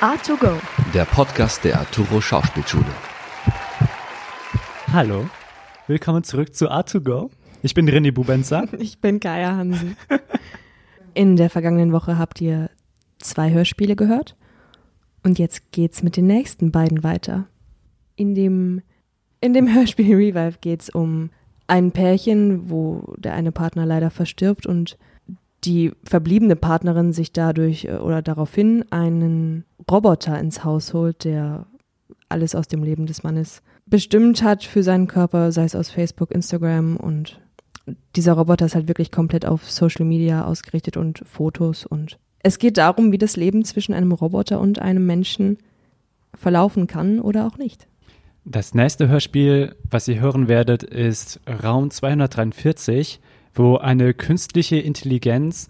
A2Go. Der Podcast der Arturo Schauspielschule. Hallo, willkommen zurück zu A2Go. Ich bin René Bubenzer. Ich bin Kaya Hansen. In der vergangenen Woche habt ihr zwei Hörspiele gehört. Und jetzt geht's mit den nächsten beiden weiter. In dem, in dem Hörspiel Revive geht's um ein Pärchen, wo der eine Partner leider verstirbt und die verbliebene Partnerin sich dadurch äh, oder daraufhin einen Roboter ins Haus holt, der alles aus dem Leben des Mannes bestimmt hat für seinen Körper, sei es aus Facebook, Instagram. Und dieser Roboter ist halt wirklich komplett auf Social Media ausgerichtet und Fotos. Und es geht darum, wie das Leben zwischen einem Roboter und einem Menschen verlaufen kann oder auch nicht. Das nächste Hörspiel, was ihr hören werdet, ist Raum 243, wo eine künstliche Intelligenz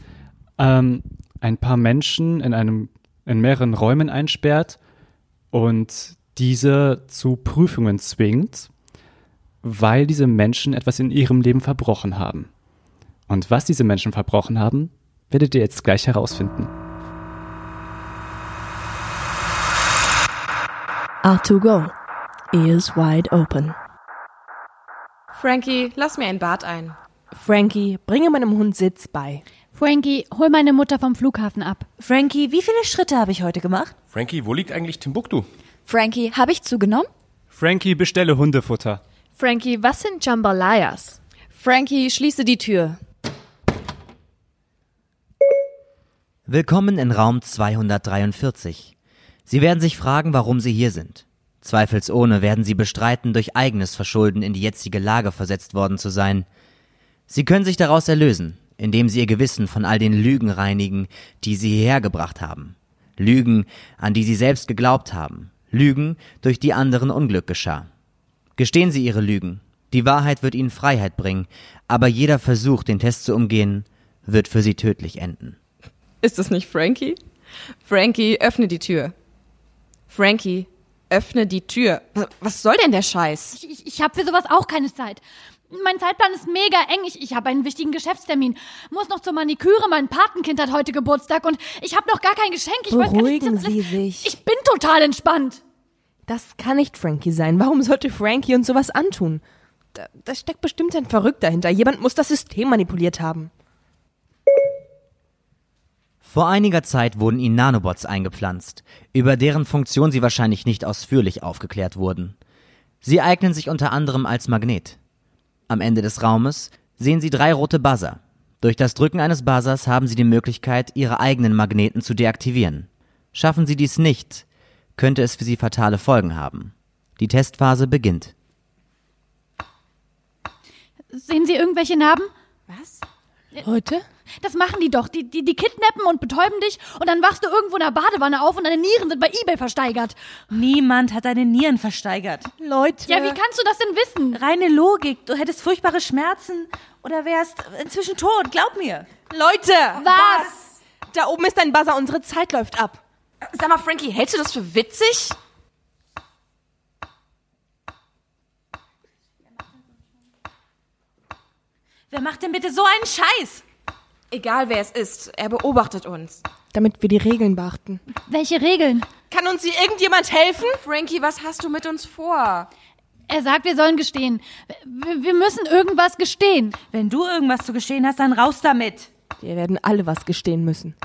ähm, ein paar Menschen in einem in mehreren Räumen einsperrt und diese zu Prüfungen zwingt, weil diese Menschen etwas in ihrem Leben verbrochen haben. Und was diese Menschen verbrochen haben, werdet ihr jetzt gleich herausfinden. R2Go. Ears wide open. Frankie, lass mir ein Bad ein. Frankie, bringe meinem Hund Sitz bei. Frankie, hol meine Mutter vom Flughafen ab. Frankie, wie viele Schritte habe ich heute gemacht? Frankie, wo liegt eigentlich Timbuktu? Frankie, habe ich zugenommen? Frankie, bestelle Hundefutter. Frankie, was sind Jambalayas? Frankie, schließe die Tür. Willkommen in Raum 243. Sie werden sich fragen, warum Sie hier sind. Zweifelsohne werden Sie bestreiten, durch eigenes Verschulden in die jetzige Lage versetzt worden zu sein. Sie können sich daraus erlösen, indem Sie Ihr Gewissen von all den Lügen reinigen, die Sie hierher gebracht haben. Lügen, an die Sie selbst geglaubt haben. Lügen, durch die anderen Unglück geschah. Gestehen Sie Ihre Lügen. Die Wahrheit wird Ihnen Freiheit bringen, aber jeder Versuch, den Test zu umgehen, wird für Sie tödlich enden. Ist es nicht Frankie? Frankie, öffne die Tür. Frankie, öffne die Tür. Was soll denn der Scheiß? Ich, ich, ich habe für sowas auch keine Zeit. Mein Zeitplan ist mega eng. Ich, ich habe einen wichtigen Geschäftstermin. Muss noch zur Maniküre. Mein Patenkind hat heute Geburtstag und ich habe noch gar kein Geschenk. Ich weiß gar nicht, Beruhigen das- Sie sich. Ich bin total entspannt. Das kann nicht Frankie sein. Warum sollte Frankie uns sowas antun? Da, da steckt bestimmt ein Verrückter dahinter. Jemand muss das System manipuliert haben. Vor einiger Zeit wurden ihnen Nanobots eingepflanzt, über deren Funktion sie wahrscheinlich nicht ausführlich aufgeklärt wurden. Sie eignen sich unter anderem als Magnet. Am Ende des Raumes sehen sie drei rote Buzzer. Durch das Drücken eines Buzzers haben sie die Möglichkeit, ihre eigenen Magneten zu deaktivieren. Schaffen sie dies nicht, könnte es für sie fatale Folgen haben. Die Testphase beginnt. Sehen Sie irgendwelche Narben? Was? Heute? Das machen die doch. Die, die, die kidnappen und betäuben dich und dann wachst du irgendwo in der Badewanne auf und deine Nieren sind bei Ebay versteigert. Niemand hat deine Nieren versteigert. Leute. Ja, wie kannst du das denn wissen? Reine Logik. Du hättest furchtbare Schmerzen oder wärst inzwischen tot. Glaub mir. Leute! Was? Da oben ist ein Buzzer. Unsere Zeit läuft ab. Sag mal, Frankie, hältst du das für witzig? Wer macht denn bitte so einen Scheiß? Egal wer es ist, er beobachtet uns. Damit wir die Regeln beachten. Welche Regeln? Kann uns hier irgendjemand helfen? Frankie, was hast du mit uns vor? Er sagt, wir sollen gestehen. Wir, wir müssen irgendwas gestehen. Wenn du irgendwas zu gestehen hast, dann raus damit. Wir werden alle was gestehen müssen.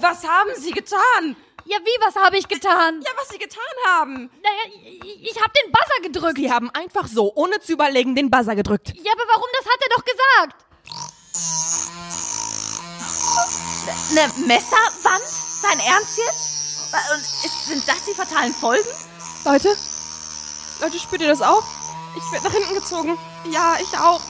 Was haben sie getan? Ja, wie, was habe ich getan? Ja, was sie getan haben. Naja, ich, ich habe den Buzzer gedrückt. Sie haben einfach so, ohne zu überlegen, den Buzzer gedrückt. Ja, aber warum? Das hat er doch gesagt. Eine Messerwand? Dein Ernst jetzt? Und ist, sind das die fatalen Folgen? Leute? Leute, spürt ihr das auch? Ich werde nach hinten gezogen. Ja, ich auch.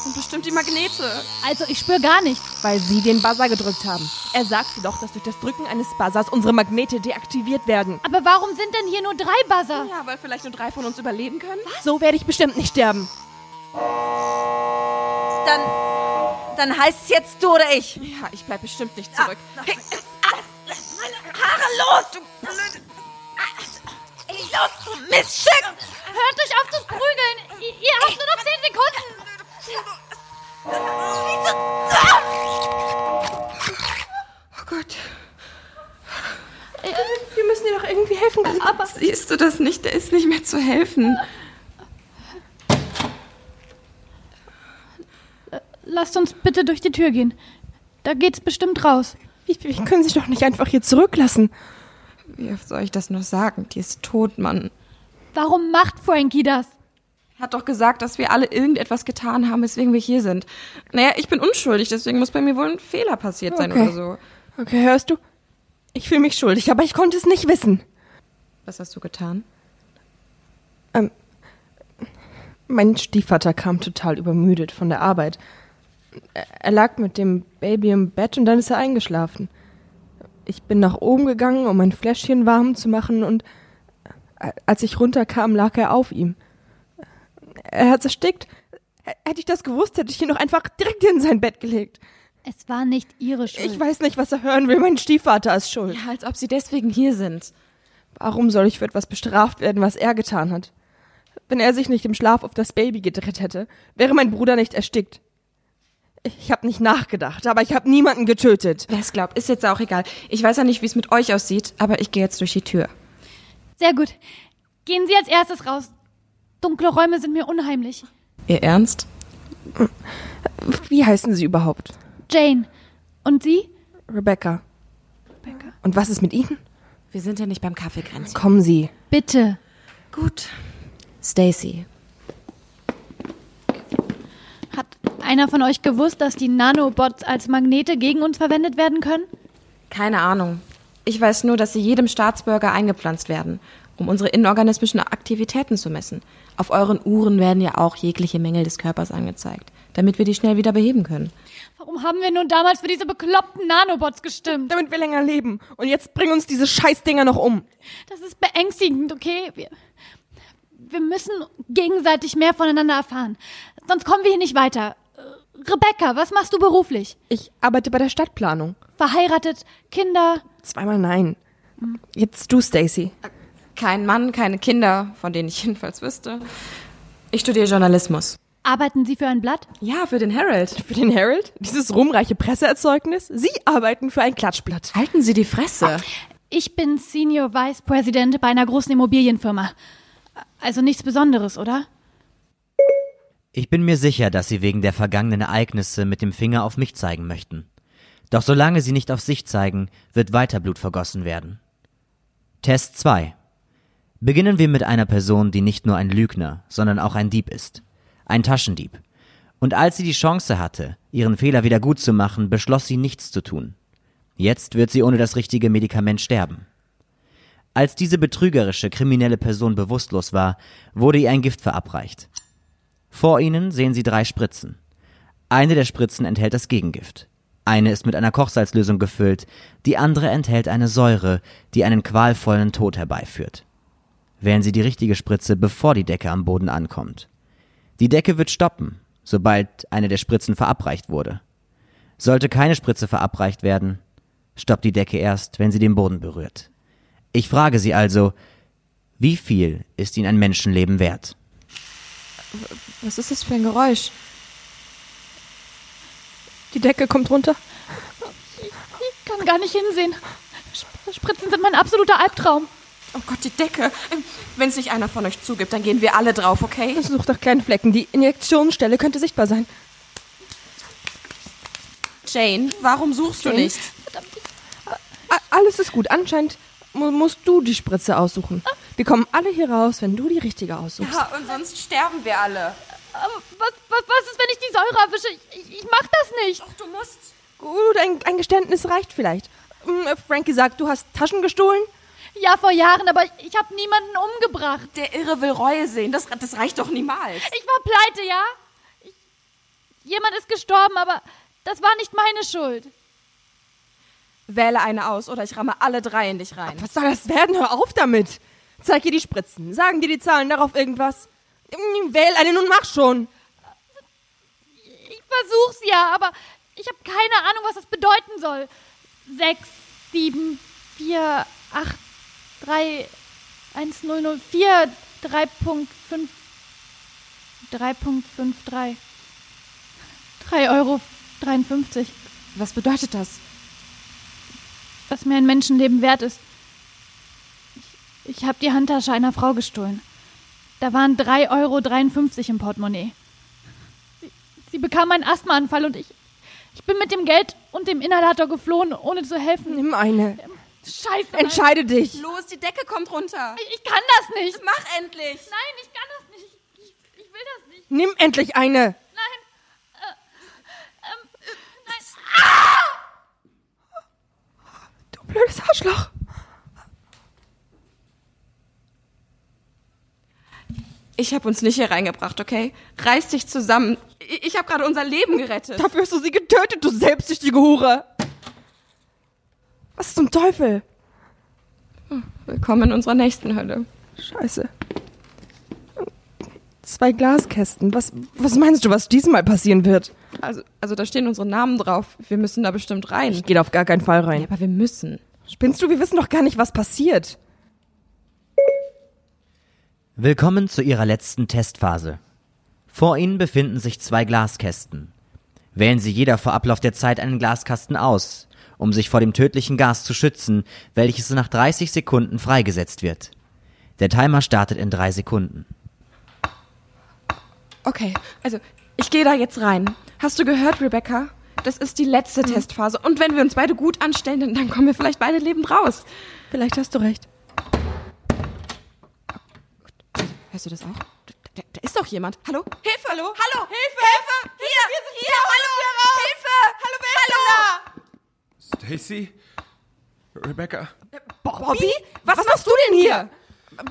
Das sind bestimmt die Magnete. Also, ich spüre gar nichts. Weil sie den Buzzer gedrückt haben. Er sagte doch, dass durch das Drücken eines Buzzers unsere Magnete deaktiviert werden. Aber warum sind denn hier nur drei Buzzer? Ja, weil vielleicht nur drei von uns überleben können. So werde ich bestimmt nicht sterben. Dann, dann heißt es jetzt du oder ich. Ja, ich bleib bestimmt nicht zurück. Hey, lass meine Haare los, du blöde... Ey, los, du Miststück! Hört euch auf zu prügeln. Ihr, ihr habt nur noch zehn Sekunden. Oh Gott. Wir müssen dir doch irgendwie helfen können. Aber siehst du das nicht? Der ist nicht mehr zu helfen. Lasst uns bitte durch die Tür gehen. Da geht's bestimmt raus. Wie, wie können Sie doch nicht einfach hier zurücklassen? Wie oft soll ich das nur sagen? Die ist tot, Mann. Warum macht Frankie das? Hat doch gesagt, dass wir alle irgendetwas getan haben, weswegen wir hier sind. Naja, ich bin unschuldig, deswegen muss bei mir wohl ein Fehler passiert sein Okay. oder so. Okay, hörst du? Ich fühle mich schuldig, aber ich konnte es nicht wissen. Was hast du getan? Mein Stiefvater kam total übermüdet von der Arbeit. Er lag mit dem Baby im Bett und dann ist er eingeschlafen. Ich bin nach oben gegangen, um ein Fläschchen warm zu machen und äh, als ich runterkam, lag er auf ihm. Er hat erstickt. Hätte ich das gewusst, hätte ich ihn noch einfach direkt in sein Bett gelegt. Es war nicht ihre Schuld. Ich weiß nicht, was er hören will. Mein Stiefvater ist schuld. Ja, als ob sie deswegen hier sind. Warum soll ich für etwas bestraft werden, was er getan hat? Wenn er sich nicht im Schlaf auf das Baby gedreht hätte, wäre mein Bruder nicht erstickt. Ich habe nicht nachgedacht, aber ich habe niemanden getötet. Wer es glaubt, ist jetzt auch egal. Ich weiß ja nicht, wie es mit euch aussieht, aber ich gehe jetzt durch die Tür. Sehr gut. Gehen Sie als erstes raus. Dunkle Räume sind mir unheimlich. Ihr Ernst? Wie heißen Sie überhaupt? Jane. Und Sie? Rebecca. Rebecca. Und was ist mit Ihnen? Wir sind ja nicht beim Kaffeekränzchen. Kommen Sie. Bitte. Gut. Stacy. Hat einer von euch gewusst, dass die Nanobots als Magnete gegen uns verwendet werden können? Keine Ahnung. Ich weiß nur, dass sie jedem Staatsbürger eingepflanzt werden, um unsere inorganismischen Aktivitäten zu messen. Auf euren Uhren werden ja auch jegliche Mängel des Körpers angezeigt, damit wir die schnell wieder beheben können. Warum haben wir nun damals für diese bekloppten Nanobots gestimmt? Damit wir länger leben. Und jetzt bringen uns diese Scheißdinger noch um. Das ist beängstigend, okay? Wir, wir müssen gegenseitig mehr voneinander erfahren. Sonst kommen wir hier nicht weiter. Äh, Rebecca, was machst du beruflich? Ich arbeite bei der Stadtplanung. Verheiratet, Kinder? Zweimal nein. Jetzt du, Stacy. Kein Mann, keine Kinder, von denen ich jedenfalls wüsste. Ich studiere Journalismus. Arbeiten Sie für ein Blatt? Ja, für den Herald. Für den Herald? Dieses ruhmreiche Presseerzeugnis? Sie arbeiten für ein Klatschblatt. Halten Sie die Fresse. Ich bin Senior Vice President bei einer großen Immobilienfirma. Also nichts Besonderes, oder? Ich bin mir sicher, dass Sie wegen der vergangenen Ereignisse mit dem Finger auf mich zeigen möchten. Doch solange Sie nicht auf sich zeigen, wird weiter Blut vergossen werden. Test 2. Beginnen wir mit einer Person, die nicht nur ein Lügner, sondern auch ein Dieb ist. Ein Taschendieb. Und als sie die Chance hatte, ihren Fehler wieder gut zu machen, beschloss sie nichts zu tun. Jetzt wird sie ohne das richtige Medikament sterben. Als diese betrügerische, kriminelle Person bewusstlos war, wurde ihr ein Gift verabreicht. Vor ihnen sehen sie drei Spritzen. Eine der Spritzen enthält das Gegengift. Eine ist mit einer Kochsalzlösung gefüllt, die andere enthält eine Säure, die einen qualvollen Tod herbeiführt. Wählen Sie die richtige Spritze, bevor die Decke am Boden ankommt. Die Decke wird stoppen, sobald eine der Spritzen verabreicht wurde. Sollte keine Spritze verabreicht werden, stoppt die Decke erst, wenn sie den Boden berührt. Ich frage Sie also, wie viel ist Ihnen ein Menschenleben wert? Was ist das für ein Geräusch? Die Decke kommt runter. Ich kann gar nicht hinsehen. Sp- Spritzen sind mein absoluter Albtraum. Oh Gott, die Decke. Wenn es nicht einer von euch zugibt, dann gehen wir alle drauf, okay? Such doch kleine Flecken. Die Injektionsstelle könnte sichtbar sein. Jane, warum suchst du Jane? nicht? A- Alles ist gut. Anscheinend mu musst du die Spritze aussuchen. Wir kommen alle hier raus, wenn du die richtige aussuchst. Ja, und sonst sterben wir alle. Aber was, was, was ist, wenn ich die Säure erwische? Ich, ich, ich mach das nicht. Doch, du musst. Gut, ein, ein Geständnis reicht vielleicht. Hm, Frankie sagt, du hast Taschen gestohlen? Ja, vor Jahren, aber ich, ich habe niemanden umgebracht. Der Irre will Reue sehen. Das, das reicht doch niemals. Ich war pleite, ja? Ich, jemand ist gestorben, aber das war nicht meine Schuld. Wähle eine aus oder ich ramme alle drei in dich rein. Was soll das werden? Hör auf damit. Zeig ihr die Spritzen. Sagen dir die Zahlen darauf irgendwas? Hm, Wähl eine nun mach schon. Ich versuch's ja, aber ich habe keine Ahnung, was das bedeuten soll. Sechs, sieben, vier, acht, drei, eins, null, null, vier, drei Punkt fünf, drei Punkt fünf, drei. Drei Euro dreiundfünfzig. Was bedeutet das? Was mir ein Menschenleben wert ist. Ich, Ich habe die Handtasche einer Frau gestohlen. Da waren 3,53 Euro im Portemonnaie. Sie, sie bekam einen Asthmaanfall und ich, ich bin mit dem Geld und dem Inhalator geflohen, ohne zu helfen. Nimm eine. Scheiße. Entscheide dich. Los, die Decke kommt runter. Ich, ich kann das nicht. Mach endlich. Nein, ich kann das nicht. Ich, ich, will das nicht. Nimm endlich eine. Nein. Äh, ähm, nein. Du blödes Arschloch. Ich habe uns nicht hier reingebracht, okay? Reiß dich zusammen. Ich, ich habe gerade unser Leben gerettet. Dafür hast du sie getötet, du selbstsüchtige Hure. Was zum Teufel? Willkommen in unserer nächsten Hölle. Scheiße. Zwei Glaskästen. Was, was meinst du, was diesmal passieren wird? Also, also da stehen unsere Namen drauf. Wir müssen da bestimmt rein. Ich gehe auf gar keinen Fall rein. Ja, aber wir müssen. Spinnst du? Wir wissen doch gar nicht, was passiert. Willkommen zu Ihrer letzten Testphase. Vor Ihnen befinden sich zwei Glaskästen. Wählen Sie jeder vor Ablauf der Zeit einen Glaskasten aus, um sich vor dem tödlichen Gas zu schützen, welches nach 30 Sekunden freigesetzt wird. Der Timer startet in drei Sekunden. Okay, also ich gehe da jetzt rein. Hast du gehört, Rebecca? Das ist die letzte Testphase. Und wenn wir uns beide gut anstellen, dann, dann kommen wir vielleicht beide lebend raus. Vielleicht hast du recht. Hörst du das auch? Da, da, ist doch jemand. Hallo? Hilfe! Hallo? Hallo? Hilfe! Hilfe! Hier! Hier! Hallo! Hilfe! Hallo, wer ist Stacy? Rebecca? Bobby? Was, machst du denn hier?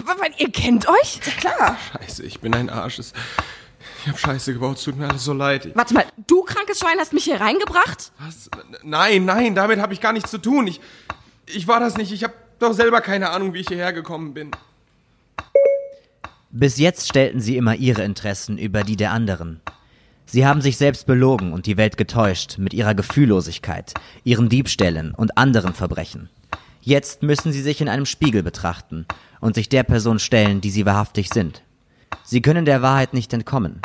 Weil ihr kennt euch? Ja, klar. Scheiße, ich bin ein Arsch. Ich hab Scheiße gebaut, es tut mir alles so leid. Warte mal, du krankes Schwein hast mich hier reingebracht? Was? Nein, nein, damit habe ich gar nichts zu tun. Ich, ich war das nicht. Ich habe doch selber keine Ahnung, wie ich hierher gekommen bin. Bis jetzt stellten sie immer ihre Interessen über die der anderen. Sie haben sich selbst belogen und die Welt getäuscht mit ihrer Gefühllosigkeit, ihren Diebstählen und anderen Verbrechen. Jetzt müssen sie sich in einem Spiegel betrachten und sich der Person stellen, die sie wahrhaftig sind. Sie können der Wahrheit nicht entkommen.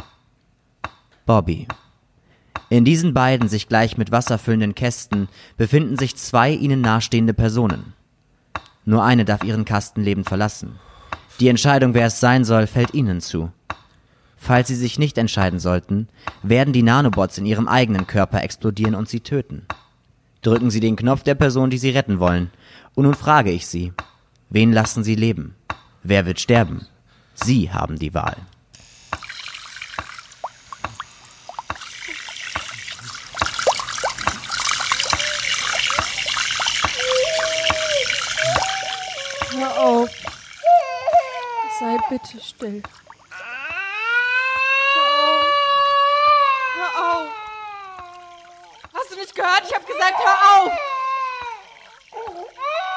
Bobby. In diesen beiden sich gleich mit Wasser füllenden Kästen befinden sich zwei ihnen nahestehende Personen. Nur eine darf ihren Kasten lebend verlassen. Die Entscheidung, wer es sein soll, fällt Ihnen zu. Falls Sie sich nicht entscheiden sollten, werden die Nanobots in Ihrem eigenen Körper explodieren und Sie töten. Drücken Sie den Knopf der Person, die Sie retten wollen. Und nun frage ich Sie, wen lassen Sie leben? Wer wird sterben? Sie haben die Wahl. Hör auf. Sei bitte still. Hör auf. Hör auf. Hast du nicht gehört? Ich habe gesagt, hör auf.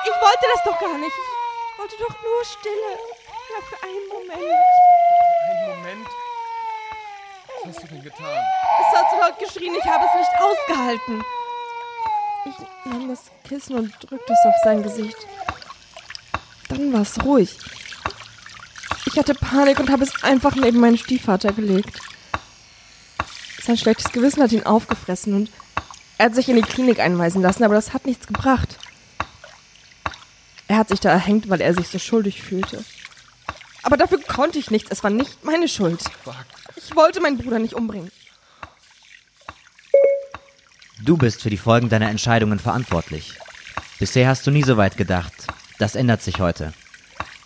Ich wollte das doch gar nicht. Ich wollte doch nur Stille. Ja, für einen Moment. Einen Moment. Was hast du denn getan? Es hat so laut geschrien, ich habe es nicht ausgehalten. Ich nahm das Kissen und drückte es auf sein Gesicht. Dann war es ruhig. Ich hatte Panik und habe es einfach neben meinen Stiefvater gelegt. Sein schlechtes Gewissen hat ihn aufgefressen und er hat sich in die Klinik einweisen lassen, aber das hat nichts gebracht. Er hat sich da erhängt, weil er sich so schuldig fühlte. Aber dafür konnte ich nichts. Es war nicht meine Schuld. Ich wollte meinen Bruder nicht umbringen. Du bist für die Folgen deiner Entscheidungen verantwortlich. Bisher hast du nie so weit gedacht. Das ändert sich heute.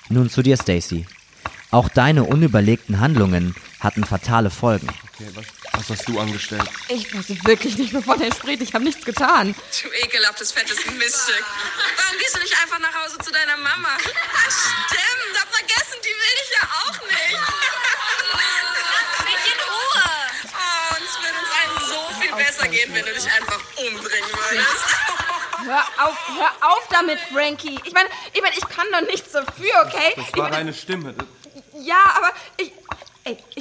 Nun zu dir, Stacy. Auch deine unüberlegten Handlungen hatten fatale Folgen. Okay, was, was hast du angestellt? Ich weiß wirklich nicht, wovon er spricht. Ich habe nichts getan. Du ekelhaftes, fettes Miststück. Warum gehst du nicht einfach nach Hause zu deiner Mama? Ach, stimmt, hab vergessen, die will dich ja auch nicht. Mich in Ruhe. Oh, und es würde uns allen so viel besser gehen, wenn du dich einfach umbringen würdest. Hör auf, hör auf damit, Frankie. Ich meine, ich, meine, ich kann doch nichts dafür, okay? Das Ich war meine, deine Stimme. Ja, aber ich.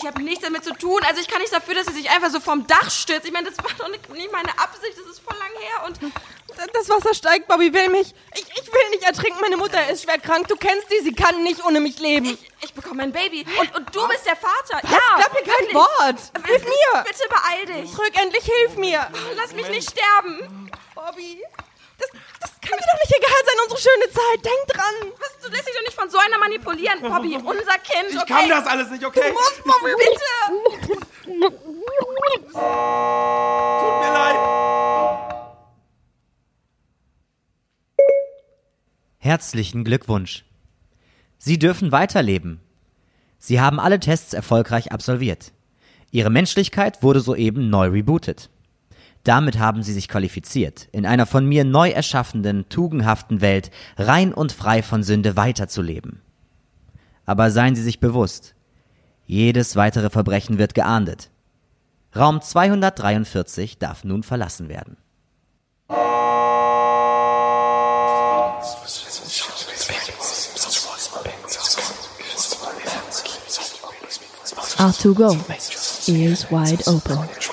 Ich habe nichts damit zu tun. Also ich kann nichts dafür, dass sie sich einfach so vom Dach stürzt. Ich meine, das war doch nicht, nicht meine Absicht. Das ist voll lang her und. Das Wasser steigt, Bobby will mich. Ich, ich will nicht ertrinken. Meine Mutter ist schwer krank. Du kennst die, sie kann nicht ohne mich leben. Ich, ich bekomme ein Baby. Und, und du bist der Vater. Was? Ja, Glaub mir kein wirklich. Wort. Hilf mir. Bitte beeil dich. Drück endlich, hilf mir. Lass mich nicht sterben. Bobby. Das, kann mir doch nicht egal sein, unsere schöne Zeit. Denk dran. Was, du lässt dich doch nicht von so einer manipulieren, Bobby. Unser Kind, Ich okay? kann das alles nicht, okay? Du musst, Bobby, bitte. Tut mir leid. Herzlichen Glückwunsch. Sie dürfen weiterleben. Sie haben alle Tests erfolgreich absolviert. Ihre Menschlichkeit wurde soeben neu rebootet. Damit haben Sie sich qualifiziert, in einer von mir neu erschaffenden, tugendhaften Welt rein und frei von Sünde weiterzuleben. Aber seien Sie sich bewusst, jedes weitere Verbrechen wird geahndet. Raum 243 darf nun verlassen werden. R2Go. Ears wide open.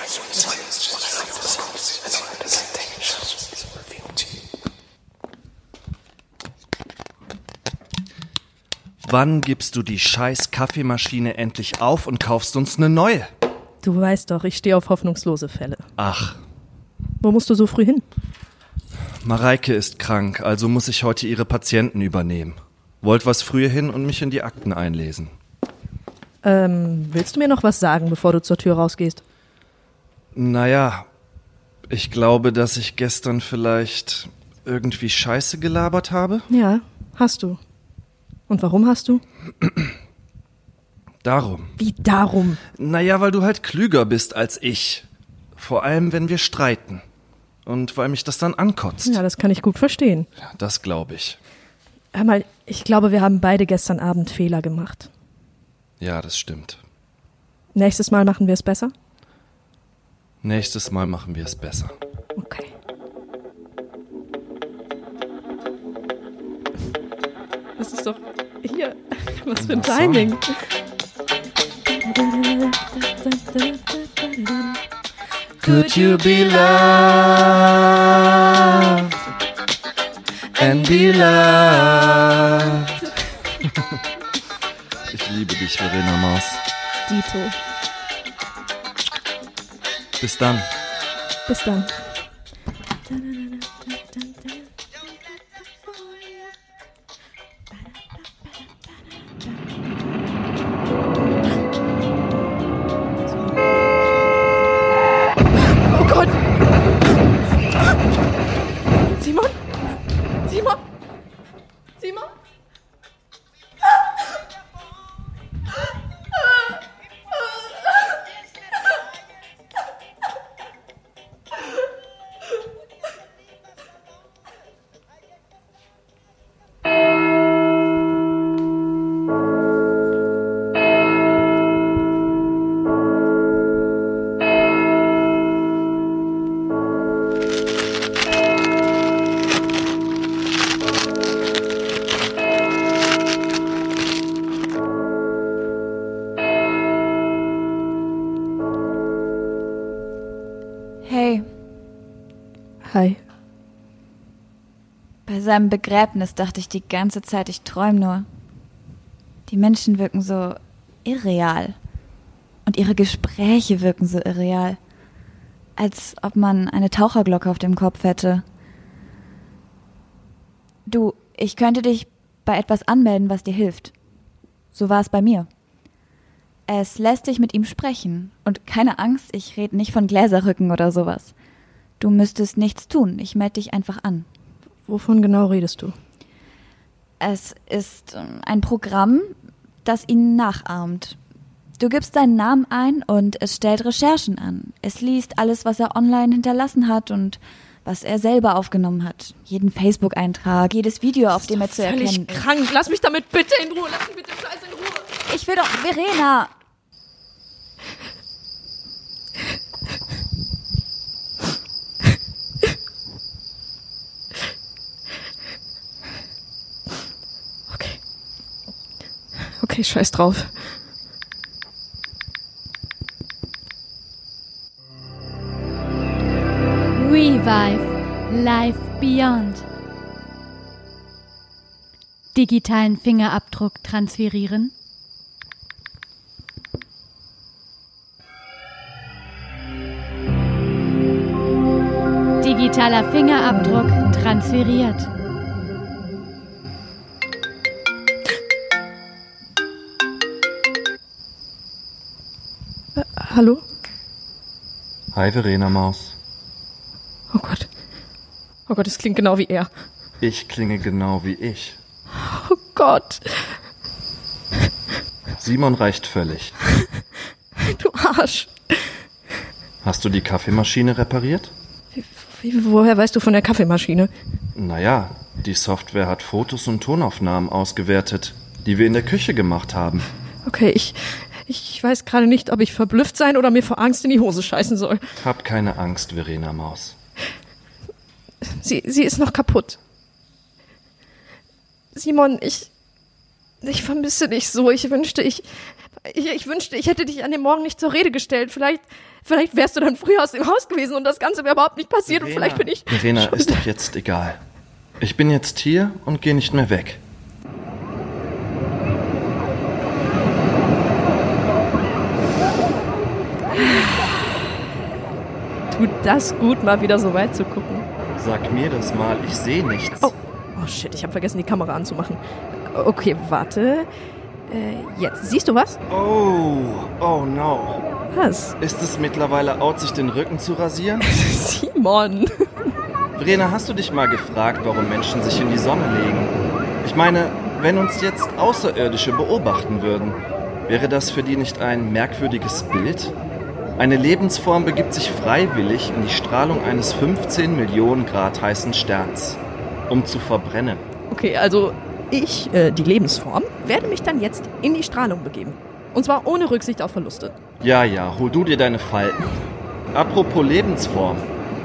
Wann gibst du die scheiß Kaffeemaschine endlich auf und kaufst uns eine neue? Du weißt doch, ich stehe auf hoffnungslose Fälle. Ach, Wo musst du so früh hin? Mareike ist krank, also muss ich heute ihre Patienten übernehmen. Wollt was früher hin und mich in die Akten einlesen. Ähm, willst du mir noch was sagen, bevor du zur Tür rausgehst? Naja, ich glaube, dass ich gestern vielleicht irgendwie Scheiße gelabert habe. Ja, hast du. Und warum hast du? Darum. Wie darum? Naja, weil du halt klüger bist als ich. Vor allem, wenn wir streiten. Und weil mich das dann ankotzt. Ja, das kann ich gut verstehen. Das glaube ich. Hör mal, ich glaube, wir haben beide gestern Abend Fehler gemacht. Ja, das stimmt. Nächstes Mal machen wir es besser? Nächstes Mal machen wir es besser. Okay. Das ist doch hier. Was für ein Timing. Could you be loved and be loved? Ich liebe dich, Verena Maus. Dito. Bis dann. Bis dann. Seinem Begräbnis dachte ich die ganze Zeit, ich träume nur. Die Menschen wirken so irreal. Und ihre Gespräche wirken so irreal. Als ob man eine Taucherglocke auf dem Kopf hätte. Du, ich könnte dich bei etwas anmelden, was dir hilft. So war es bei mir. Es lässt dich mit ihm sprechen. Und keine Angst, ich rede nicht von Gläserrücken oder sowas. Du müsstest nichts tun. Ich melde dich einfach an. Wovon genau redest du? Es ist ähm, ein Programm, das ihn nachahmt. Du gibst deinen Namen ein und es stellt Recherchen an. Es liest alles, was er online hinterlassen hat und was er selber aufgenommen hat. Jeden Facebook-Eintrag, jedes Video, auf dem er zu Völlig erkennen ist. krank. Lass mich damit bitte in Ruhe. Lass mich bitte scheiße in Ruhe. Ich will doch, Verena! Okay, scheiß drauf. Revive Life Beyond. Digitalen Fingerabdruck transferieren. Digitaler Fingerabdruck transferiert. Hallo? Hi, Verena Maus. Oh Gott. Oh Gott, das klingt genau wie er. Ich klinge genau wie ich. Oh Gott. Simon reicht völlig. Du Arsch. Hast du die Kaffeemaschine repariert? Wie, woher weißt du von der Kaffeemaschine? Naja, die Software hat Fotos und Tonaufnahmen ausgewertet, die wir in der Küche gemacht haben. Okay, ich, ich weiß gerade nicht, ob ich verblüfft sein oder mir vor Angst in die Hose scheißen soll. Hab keine Angst, Verena Maus. Sie, sie ist noch kaputt. Simon, ich, ich vermisse dich so. Ich wünschte, ich, ich, ich wünschte, ich hätte dich an dem Morgen nicht zur Rede gestellt. Vielleicht, vielleicht wärst du dann früher aus dem Haus gewesen und das Ganze wäre überhaupt nicht passiert und vielleicht bin ich. Verena, ist doch jetzt egal. Ich bin jetzt hier und gehe nicht mehr weg. Tut das gut, mal wieder so weit zu gucken. Sag mir das mal, ich sehe nichts. Oh, oh shit, ich habe vergessen, die Kamera anzumachen. Okay, warte. Äh, jetzt. Siehst du was? Oh, oh no. Was? Ist es mittlerweile out, sich den Rücken zu rasieren? Simon. Verena, hast du dich mal gefragt, warum Menschen sich in die Sonne legen? Ich meine, wenn uns jetzt Außerirdische beobachten würden, wäre das für die nicht ein merkwürdiges Bild? Eine Lebensform begibt sich freiwillig in die Strahlung eines 15 Millionen Grad heißen Sterns, um zu verbrennen. Okay, also ich, äh, die Lebensform, werde mich dann jetzt in die Strahlung begeben. Und zwar ohne Rücksicht auf Verluste. Ja, ja, hol du dir deine Falten. Apropos Lebensform.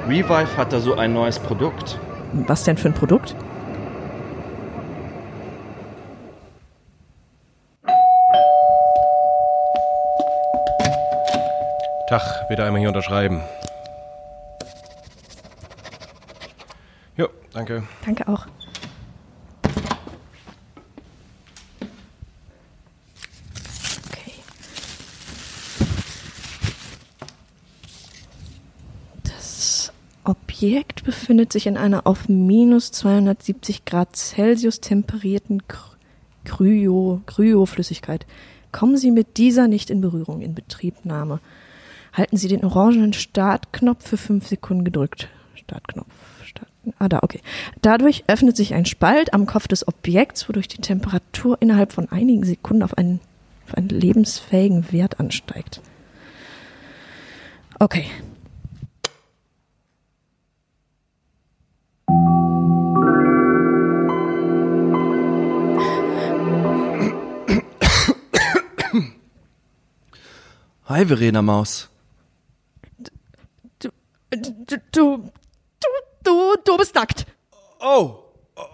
Revive hat da so ein neues Produkt. Was denn für ein Produkt? Tag, bitte einmal hier unterschreiben. Jo, danke. Danke auch. Okay. Das Objekt befindet sich in einer auf minus 270 Grad Celsius temperierten Kry- Kryo, Kryoflüssigkeit. Kommen Sie mit dieser nicht in Berührung in Betriebnahme. Halten Sie den orangenen Startknopf für fünf Sekunden gedrückt. Startknopf. Start, ah, da, okay. Dadurch öffnet sich ein Spalt am Kopf des Objekts, wodurch die Temperatur innerhalb von einigen Sekunden auf einen, auf einen lebensfähigen Wert ansteigt. Okay. Hi, Verena Maus. Du, du, du, du, bist nackt. Oh,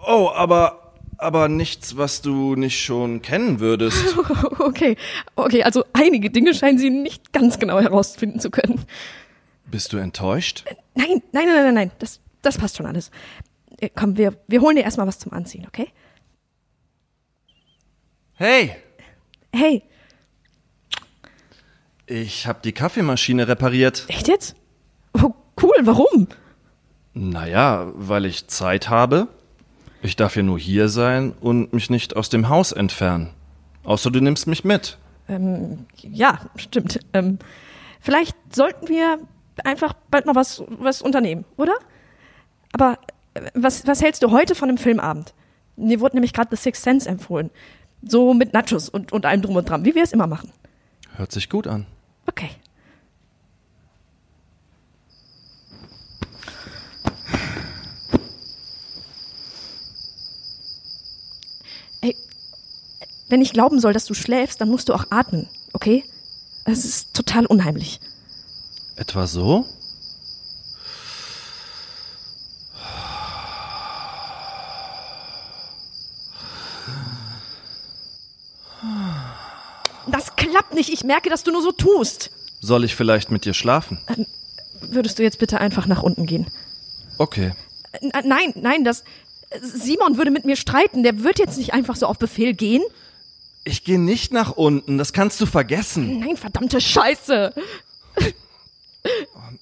oh, aber, aber nichts, was du nicht schon kennen würdest. Okay, okay, also einige Dinge scheinen Sie nicht ganz genau herausfinden zu können. Bist du enttäuscht? Nein, nein, nein, nein, nein, das, das passt schon alles. Äh, Komm, wir, wir holen dir erstmal was zum Anziehen, okay? Hey, Hey, ich habe die Kaffeemaschine repariert. echt jetzt? Oh, cool, warum? Naja, weil ich Zeit habe. Ich darf ja nur hier sein und mich nicht aus dem Haus entfernen. Außer du nimmst mich mit. Ähm, ja, stimmt. Ähm, vielleicht sollten wir einfach bald mal was, was unternehmen, oder? Aber äh, was, was hältst du heute von einem Filmabend? Mir wurde nämlich gerade The Sixth Sense empfohlen. So mit Nachos und, und allem drum und dran, wie wir es immer machen. Hört sich gut an. Okay. Ey, wenn ich glauben soll, dass du schläfst, dann musst du auch atmen, okay? Es ist total unheimlich. Etwa so? Das klappt nicht. Ich merke, dass du nur so tust. Soll ich vielleicht mit dir schlafen? Würdest du jetzt bitte einfach nach unten gehen? Okay. Äh, Nein, nein, das. Simon würde mit mir streiten. Der wird jetzt nicht einfach so auf Befehl gehen. Ich gehe nicht nach unten, das kannst du vergessen. Nein, verdammte Scheiße.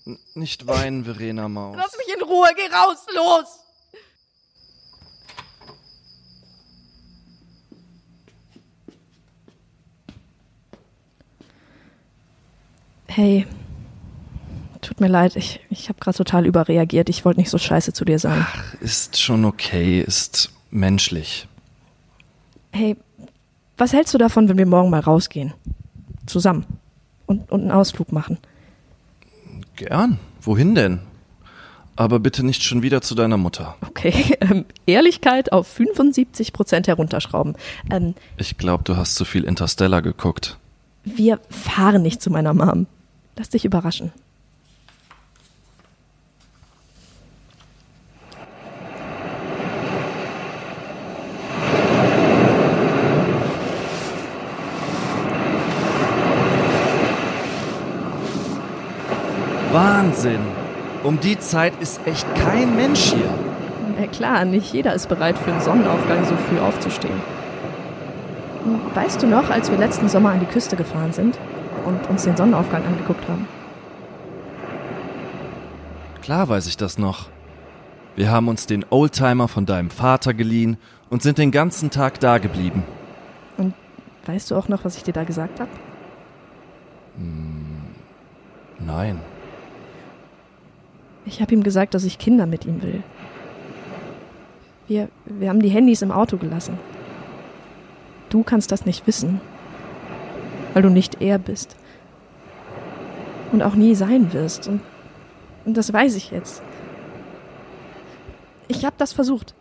N- Nicht weinen, Verena Maus. Lass mich in Ruhe, geh raus, los! Hey, tut mir leid, ich, ich habe gerade total überreagiert. Ich wollte nicht so scheiße zu dir sein. Ist schon okay, ist menschlich. Hey, was hältst du davon, wenn wir morgen mal rausgehen? Zusammen. Und, und einen Ausflug machen. Gern. Wohin denn? Aber bitte nicht schon wieder zu deiner Mutter. Okay, ähm, Ehrlichkeit auf 75 Prozent herunterschrauben. Ähm, Ich glaube, du hast zu viel Interstellar geguckt. wir fahren nicht zu meiner Mom. Lass dich überraschen. Wahnsinn! Um die Zeit ist echt kein Mensch hier. Ja klar, nicht jeder ist bereit für einen Sonnenaufgang so früh aufzustehen. Hm, Weißt du noch, als wir letzten Sommer an die Küste gefahren sind und uns den Sonnenaufgang angeguckt haben? Klar weiß ich das noch. Wir haben uns den Oldtimer von deinem Vater geliehen und sind den ganzen Tag da geblieben. Und weißt du auch noch, was ich dir da gesagt habe? Nein. Ich habe ihm gesagt, dass ich Kinder mit ihm will. Wir, wir haben die Handys im Auto gelassen. Du kannst das nicht wissen, weil du nicht er bist. Und auch nie sein wirst. Und, und das weiß ich jetzt. Ich habe das versucht.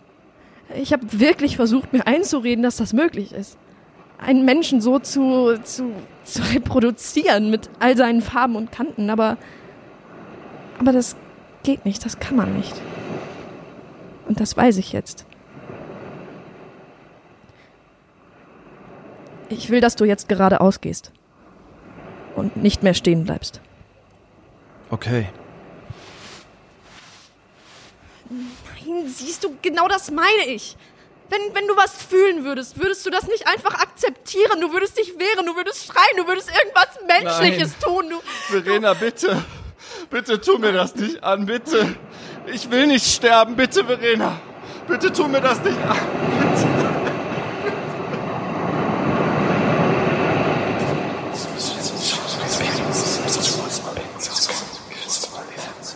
Ich habe wirklich versucht, mir einzureden, dass das möglich ist. Einen Menschen so zu, zu, zu reproduzieren mit all seinen Farben und Kanten, aber, aber das geht nicht, das kann man nicht. Und das weiß ich jetzt. Ich will, dass du jetzt geradeaus gehst. Und nicht mehr stehen bleibst. Okay. Nein, siehst du, genau das meine ich. Wenn, wenn du was fühlen würdest, würdest du das nicht einfach akzeptieren. Du würdest dich wehren, du würdest schreien, du würdest irgendwas Menschliches Nein. tun. Du, Verena, bitte. Bitte tu mir das nicht an, bitte. Ich will nicht sterben, bitte, Verena. Bitte tu mir das nicht an.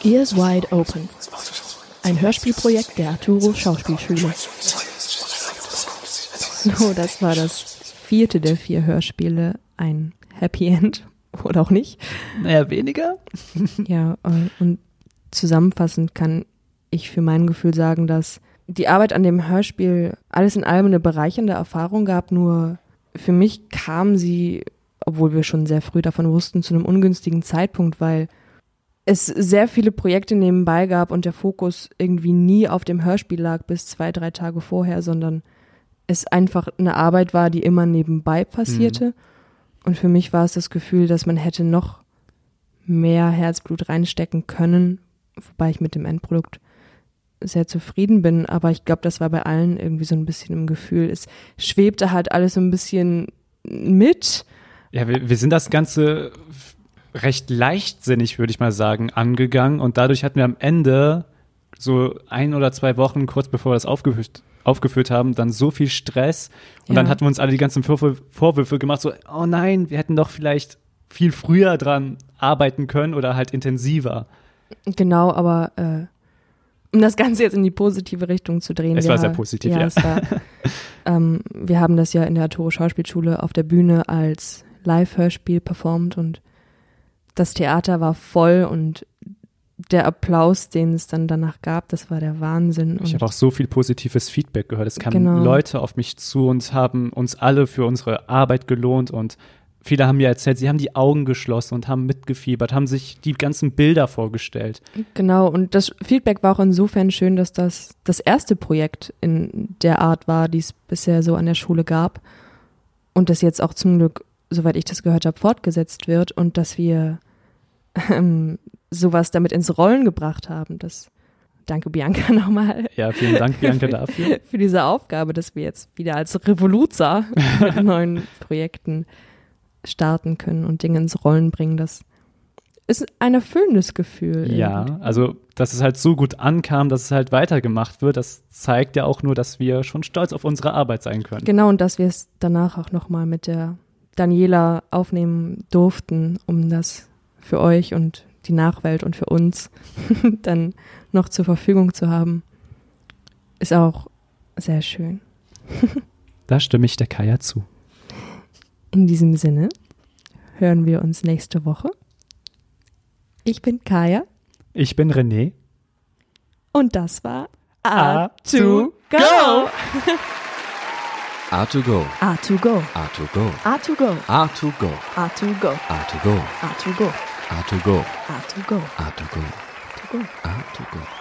Ears Wide Open. Ein Hörspielprojekt der Arturo Schauspielschule. So, das war das vierte der vier Hörspiele. Ein Happy End oder auch nicht. Naja, weniger. Ja, äh, und zusammenfassend kann ich für mein Gefühl sagen, dass die Arbeit an dem Hörspiel alles in allem eine bereichernde Erfahrung gab, nur für mich kam sie, obwohl wir schon sehr früh davon wussten, zu einem ungünstigen Zeitpunkt, weil es sehr viele Projekte nebenbei gab und der Fokus irgendwie nie auf dem Hörspiel lag bis zwei, drei Tage vorher, sondern es einfach eine Arbeit war, die immer nebenbei passierte. Und für mich war es das Gefühl, dass man hätte noch mehr Herzblut reinstecken können, wobei ich mit dem Endprodukt sehr zufrieden bin, aber ich glaube, das war bei allen irgendwie so ein bisschen im Gefühl. Es schwebte halt alles so ein bisschen mit. Ja, wir, wir sind das Ganze recht leichtsinnig, würde ich mal sagen, angegangen und dadurch hatten wir am Ende so ein oder zwei Wochen, kurz bevor wir das aufgeführt, aufgeführt haben, dann so viel Stress und Ja. dann hatten wir uns alle die ganzen Vorwürfe, Vorwürfe gemacht, so, oh nein, wir hätten doch vielleicht viel früher dran arbeiten können oder halt intensiver. Genau, aber äh, um das Ganze jetzt in die positive Richtung zu drehen. Es war sehr positiv, ja. ja. War, ähm, wir haben das ja in der Arturo Schauspielschule auf der Bühne als Live-Hörspiel performt und das Theater war voll und der Applaus, den es dann danach gab, das war der Wahnsinn. Ich habe auch so viel positives Feedback gehört. Es kamen Genau. Leute auf mich zu und haben uns alle für unsere Arbeit gelohnt und viele haben mir erzählt, sie haben die Augen geschlossen und haben mitgefiebert, haben sich die ganzen Bilder vorgestellt. Genau, und das Feedback war auch insofern schön, dass das das erste Projekt in der Art war, die es bisher so an der Schule gab. Und das jetzt auch zum Glück, soweit ich das gehört habe, fortgesetzt wird und dass wir ähm, sowas damit ins Rollen gebracht haben. Das danke Bianca nochmal. Ja, vielen Dank, Bianca, dafür. Für diese Aufgabe, dass wir jetzt wieder als Revoluzer mit neuen Projekten starten können und Dinge ins Rollen bringen. Das ist ein erfüllendes Gefühl. Ja, irgendwie. also dass es halt so gut ankam, dass es halt weitergemacht wird, das zeigt ja auch nur, dass wir schon stolz auf unsere Arbeit sein können. Genau, und dass wir es danach auch nochmal mit der Daniela aufnehmen durften, um das für euch und die Nachwelt und für uns dann noch zur Verfügung zu haben, ist auch sehr schön. Da stimme ich der Kaya zu. In diesem Sinne hören wir uns nächste Woche. Ich bin Kaya Ich bin René. und das war A to go. A2Go. A2Go. A2Go. A2Go. A2Go. A2Go. A to go. A to go. A to go. To go. A to go.